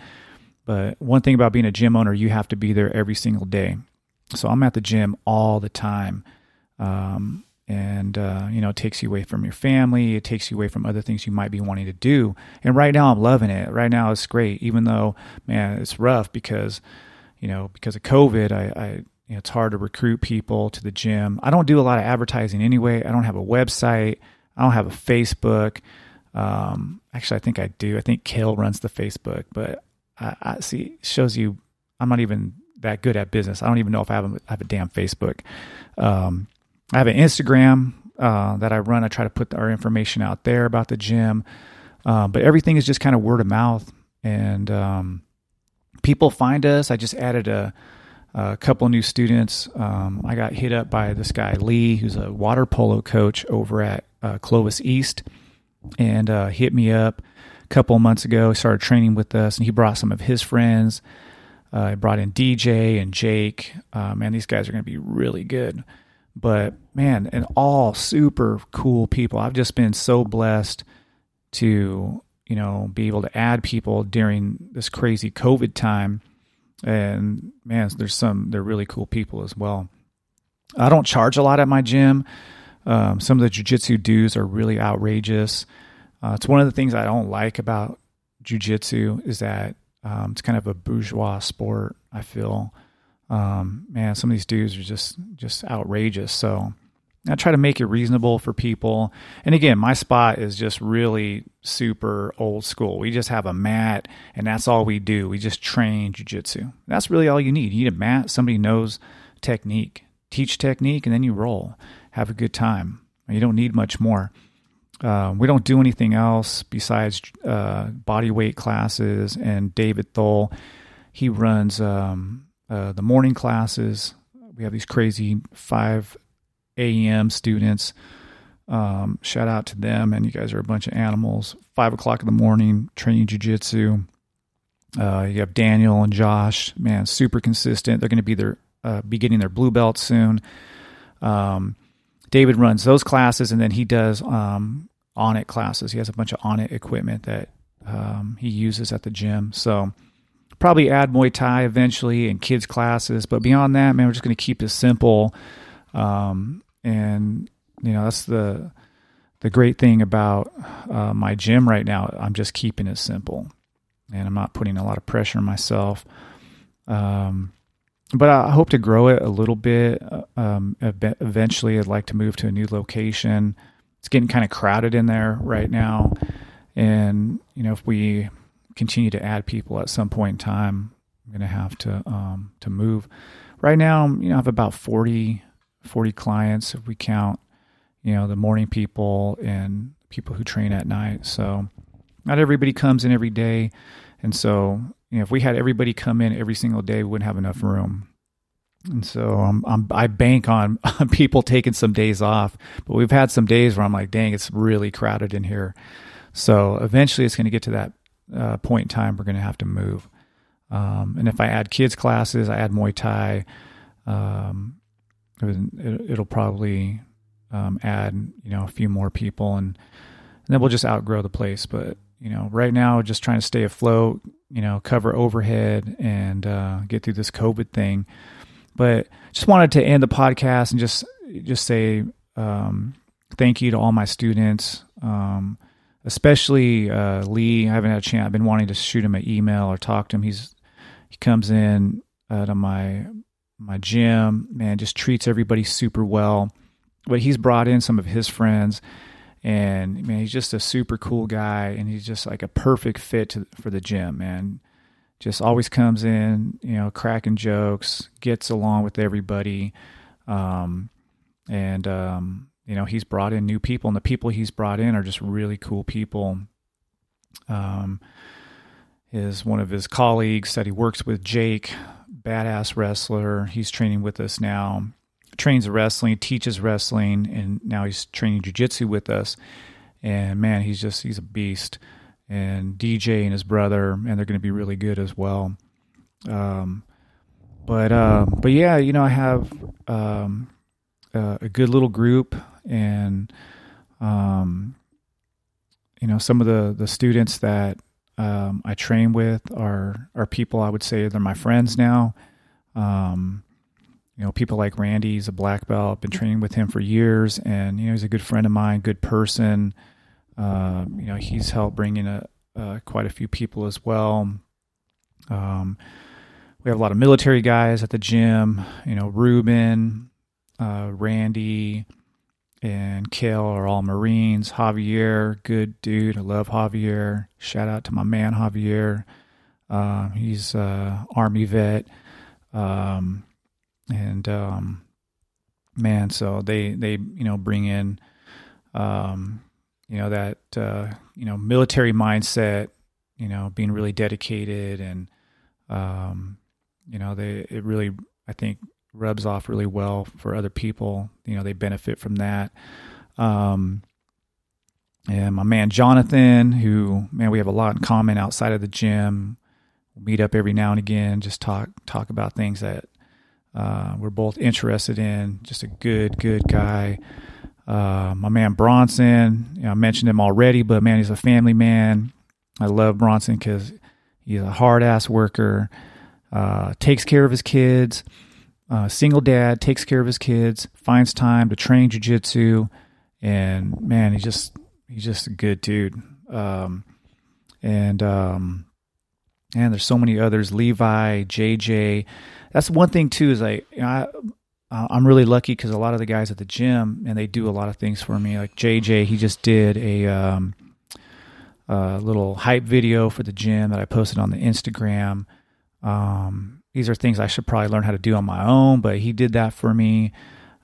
But one thing about being a gym owner, you have to be there every single day. So I'm at the gym all the time. Um, and, uh, you know, it takes you away from your family. It takes you away from other things you might be wanting to do. And right now I'm loving it. Right now it's great, even though, man, it's rough because, you know, because of COVID, I, I you know, it's hard to recruit people to the gym. I don't do a lot of advertising anyway. I don't have a website. I don't have a Facebook. Um, actually, I think I do. I think Kale runs the Facebook, but I, I see shows you I'm not even that good at business. I don't even know if I have a, I have a damn Facebook. Um, I have an Instagram uh, that I run. I try to put our information out there about the gym, uh, but everything is just kind of word of mouth, and um, people find us. I just added a a couple new students. Um, I got hit up by this guy Lee, who's a water polo coach over at uh, Clovis East, and uh, hit me up a couple months ago. Started training with us, and he brought some of his friends. Uh, I brought in DJ and Jake. Uh, man, these guys are going to be really good. But man, and all super cool people. I've just been so blessed to you know be able to add people during this crazy COVID time and man, there's some they're really cool people as well. I don't charge a lot at my gym. Um, some of the jujitsu dues are really outrageous. Uh, it's one of the things I don't like about jujitsu is that um, it's kind of a bourgeois sport. I feel, um, man, some of these dues are just just outrageous. So I try to make it reasonable for people. And again, my spot is just really super old school. We just have a mat and that's all we do. We just train jujitsu. That's really all you need. You need a mat, somebody knows technique. Teach technique and then you roll. Have a good time. You don't need much more. Uh, we don't do anything else besides uh, body weight classes. And David Thole, he runs um, uh, the morning classes. We have these crazy five AM students. Um, shout out to them, and you guys are a bunch of animals. Five o'clock in the morning, training jujitsu. Uh, you have Daniel and Josh, man, super consistent. They're going to be their uh, be getting their blue belt soon. Um, David runs those classes, and then he does um, Onnit classes. He has a bunch of Onnit equipment that um, he uses at the gym. So probably add Muay Thai eventually in kids classes, but beyond that, man, we're just going to keep it simple. Um, and you know, that's the the great thing about uh, my gym right now. I'm just keeping it simple, and I'm not putting a lot of pressure on myself. Um, but I hope to grow it a little bit. Uh, um, eventually, I'd like to move to a new location. It's getting kind of crowded in there right now, and you know, if we continue to add people at some point in time, I'm going to have to um, to move. Right now, you know, I have about 40, 40 clients if we count, you know, the morning people and people who train at night. So not everybody comes in every day, and so you know, if we had everybody come in every single day, we wouldn't have enough room. And so I'm, I'm, i bank on, on people taking some days off, but we've had some days where I'm like, dang, it's really crowded in here. So eventually, it's going to get to that uh, point in time, we're going to have to move. Um, and if I add kids classes, I add Muay Thai, um, it, will probably um, add you know a few more people, and, and then we'll just outgrow the place. But you know, right now, just trying to stay afloat, you know, cover overhead and uh, get through this COVID thing. But just wanted to end the podcast and just just say um, thank you to all my students. Um, especially uh, Lee. I haven't had a chance. I've been wanting to shoot him an email or talk to him. He's he comes in uh, to my my gym, man, just treats everybody super well. But he's brought in some of his friends, and man, he's just a super cool guy, and he's just like a perfect fit to, for the gym, man. Just always comes in, you know, cracking jokes, gets along with everybody, um, and um, you know he's brought in new people and the people he's brought in are just really cool people um is one of his colleagues that he works with jake badass wrestler. He's training with us now. Trains wrestling teaches wrestling and now he's training jiu-jitsu with us. And man he's just he's a beast. And dj and his brother and they're going to be really good as well. Um but uh but yeah you know i have um uh, a good little group and um, you know some of the the students that um, I train with are are people I would say they're my friends now. Um, you know, people like Randy, he's a black belt. I've been training with him for years, and you know, he's a good friend of mine, good person. Uh, you know, he's helped bring in a, uh, quite a few people as well. Um, we have a lot of military guys at the gym. You know, Ruben, uh, Randy, and Kale are all Marines. Javier, good dude. I love Javier. Shout out to my man Javier. Uh, he's Army vet. Um, and um, man, so they they you know bring in um, you know that uh, you know military mindset. You know, being really dedicated and um, you know they it really I think rubs off really well for other people. You know, they benefit from that. Um, and my man Jonathan, who man, we have a lot in common outside of the gym. We'll meet up every now and again, just talk talk about things that uh, we're both interested in. Just a good, good guy. Uh, my man Bronson, you know, I mentioned him already, but man, he's a family man. I love Bronson because he's a hard ass worker, uh, takes care of his kids uh, single dad, takes care of his kids, finds time to train jujitsu, and man, he's just he's just a good dude. Um, and um, and there's so many others, Levi, JJ. That's one thing too. Is like you know, I, I'm really lucky because a lot of the guys at the gym and they do a lot of things for me. Like JJ, he just did a um, a little hype video for the gym that I posted on the Instagram. Um, these are things I should probably learn how to do on my own, but he did that for me.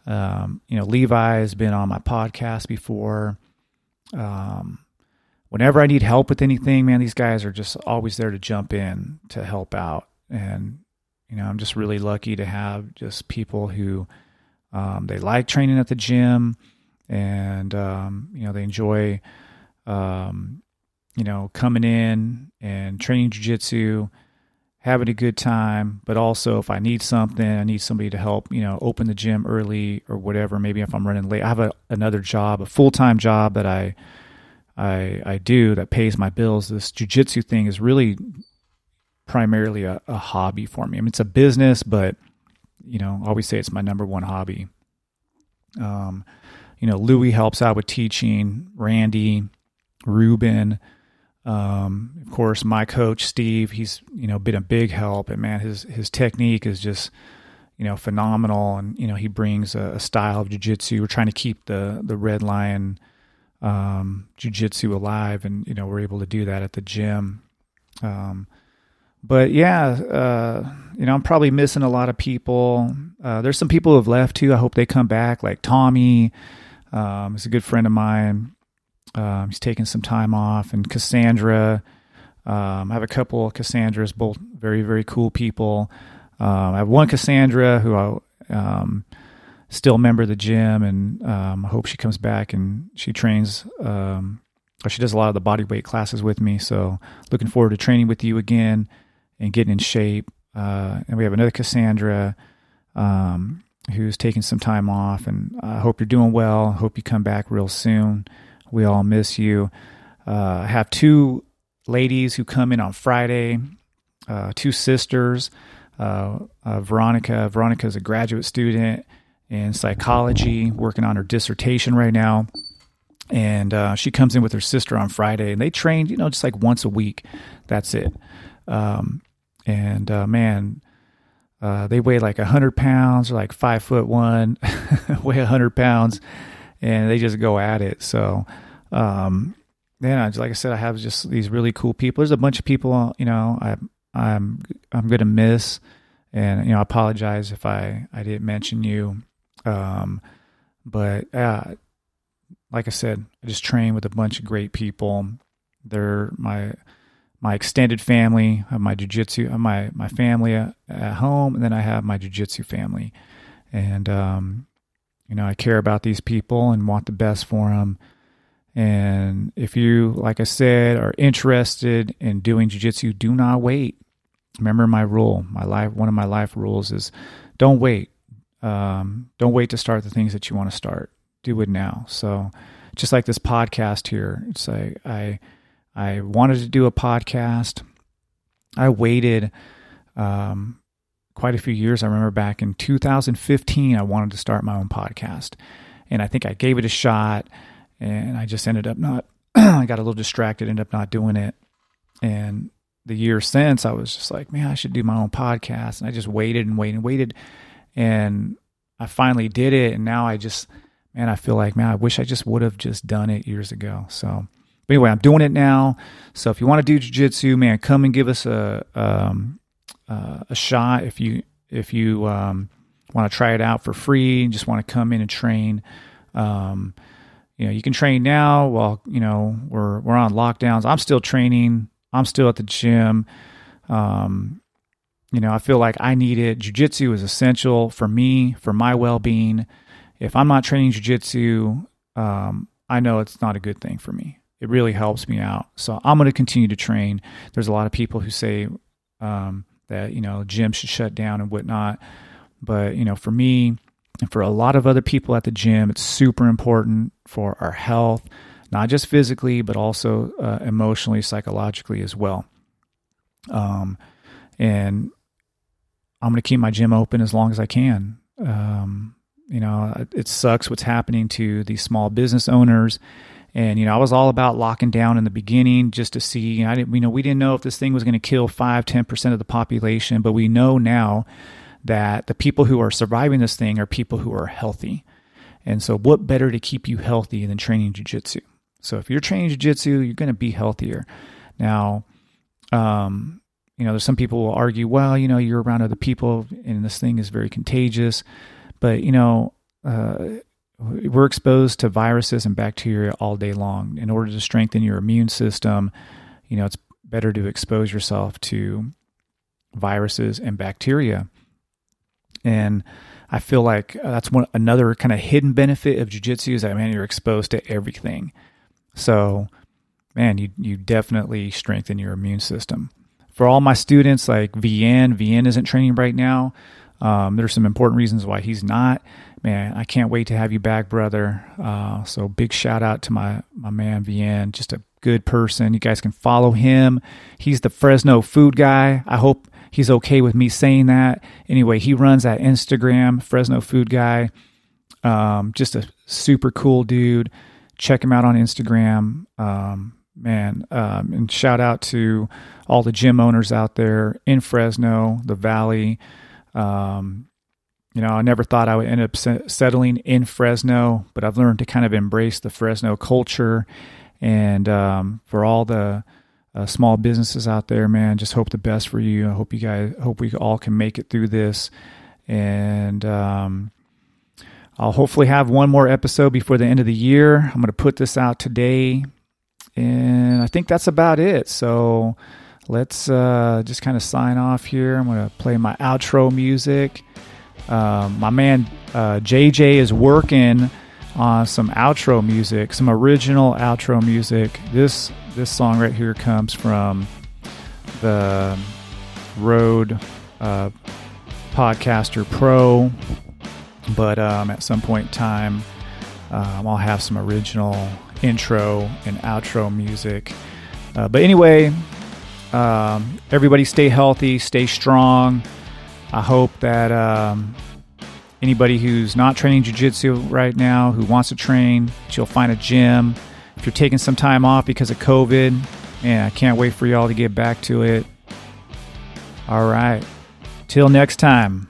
Um, you know, Levi has been on my podcast before. Um, whenever I need help with anything, man, these guys are just always there to jump in to help out. And, you know, I'm just really lucky to have just people who um, they like training at the gym and, um, you know, they enjoy, um, you know, coming in and training jujitsu, having a good time, but also if I need something, I need somebody to help, you know, open the gym early or whatever. Maybe if I'm running late, I have a, another job, a full time job that I, I, I do that pays my bills. This jujitsu thing is really primarily a, a hobby for me. I mean, it's a business, but you know, I always say it's my number one hobby. Um, you know, Louis helps out with teaching, Randy, Ruben, um, of course, my coach Steve, he's you know been a big help, and man, his his technique is just you know phenomenal, and you know he brings a, a style of jujitsu. We're trying to keep the the Red Lion um, jujitsu alive, and you know we're able to do that at the gym. Um, but yeah, uh, you know I'm probably missing a lot of people. Uh, there's some people who have left too. I hope they come back, like Tommy. Um, he's a good friend of mine. Um, he's taking some time off, and Cassandra. Um, I have a couple of Cassandras, both very very cool people. Um, I have one Cassandra who I um, still member the gym, and um, I hope she comes back and she trains. Um, she does a lot of the body weight classes with me, so looking forward to training with you again and getting in shape. Uh, and we have another Cassandra who's taking some time off, and I hope you're doing well. Hope you come back real soon. We all miss you. Uh, I have two ladies who come in on Friday, uh, two sisters. Uh, uh Veronica. Veronica is a graduate student in psychology, working on her dissertation right now. And uh, she comes in with her sister on Friday, and they train, you know, just like once a week. That's it. Um, and uh, man, they weigh like a hundred pounds, or like five foot one, weigh a hundred pounds and they just go at it. So, um, yeah, like I said, I have just these really cool people. There's a bunch of people, you know, I, I'm I'm gonna miss, and you know, I apologize if I I didn't mention you. Um, but uh, like I said, I just train with a bunch of great people. They're my my extended family, I have my jujitsu, my my family at, at home, and then I have my jujitsu family, and um, you know, I care about these people and want the best for them. And if you, like I said, are interested in doing jujitsu, do not wait. Remember my rule. My life, one of my life rules is, don't wait. Um, don't wait to start the things that you want to start. Do it now. So, just like this podcast here, it's like I, I wanted to do a podcast. I waited um, quite a few years. I remember back in 2015, I wanted to start my own podcast. And I think I gave it a shot and I just ended up not, I got a little distracted, ended up not doing it. And the year since, I was just like, man, I should do my own podcast. And I just waited and waited and waited. And I finally did it. And now I just, man, I feel like, man, I wish I just would have just done it years ago. So, anyway, I'm doing it now. So if you want to do jujitsu, man, come and give us a, um, uh, a shot if you if you um, want to try it out for free and just want to come in and train. Um, you know, you can train now while you know we're we're on lockdowns. I'm still training. I'm still at the gym. Um, you know, I feel like I need it. Jiu-jitsu is essential for me, for my well-being. If I'm not training jiu-jitsu, um, I know it's not a good thing for me. It really helps me out. So I'm going to continue to train. There's a lot of people who say, um, that you know gyms should shut down and whatnot. But you know, for me and for a lot of other people at the gym, it's super important for our health, not just physically, but also uh, emotionally, psychologically as well. Um, and I'm going to keep my gym open as long as I can. Um, you know, it sucks what's happening to these small business owners and you know, I was all about locking down in the beginning just to see. I didn't, you know, we didn't know if this thing was going to kill five, ten percent of the population, but we know now that the people who are surviving this thing are people who are healthy. And so, what better to keep you healthy than training jujitsu? So, if you're training jujitsu, you're going to be healthier. Now, um, you know, there's some people will argue, well, you know, you're around other people, and this thing is very contagious. But you know, uh, we're exposed to viruses and bacteria all day long. In order to strengthen your immune system, you know, it's better to expose yourself to viruses and bacteria. And I feel like uh, that's one another kind of hidden benefit of jujitsu is that man, you're exposed to everything. So, man, you you definitely strengthen your immune system. For all my students, like VN, VN isn't training right now. Um, there's some important reasons why he's not. Man, I can't wait to have you back, brother. Uh, so big shout out to my my man VN, just a good person. You guys can follow him. He's the Fresno food guy. I hope he's okay with me saying that. Anyway, he runs that Instagram, Fresno food guy. Um, just a super cool dude. Check him out on Instagram. Um, man, um, and shout out to all the gym owners out there in Fresno, the Valley. Um, you know, I never thought I would end up settling in Fresno, but I've learned to kind of embrace the Fresno culture. And um, for all the uh, small businesses out there, man, just hope the best for you. I hope you guys, hope we all can make it through this. And um, I'll hopefully have one more episode before the end of the year. I'm going to put this out today. And I think that's about it. So let's uh, just kind of sign off here. I'm going to play my outro music. Um, my man uh, JJ is working on some outro music, some original outro music. This this song right here comes from the Rode uh, Podcaster Pro, but um, at some point in time, um, I'll have some original intro and outro music. Uh, but anyway, um, everybody stay healthy, stay strong. I hope that um, anybody who's not training jiu-jitsu right now, who wants to train, you'll find a gym. If you're taking some time off because of COVID, man, I can't wait for y'all to get back to it. All right. Till next time.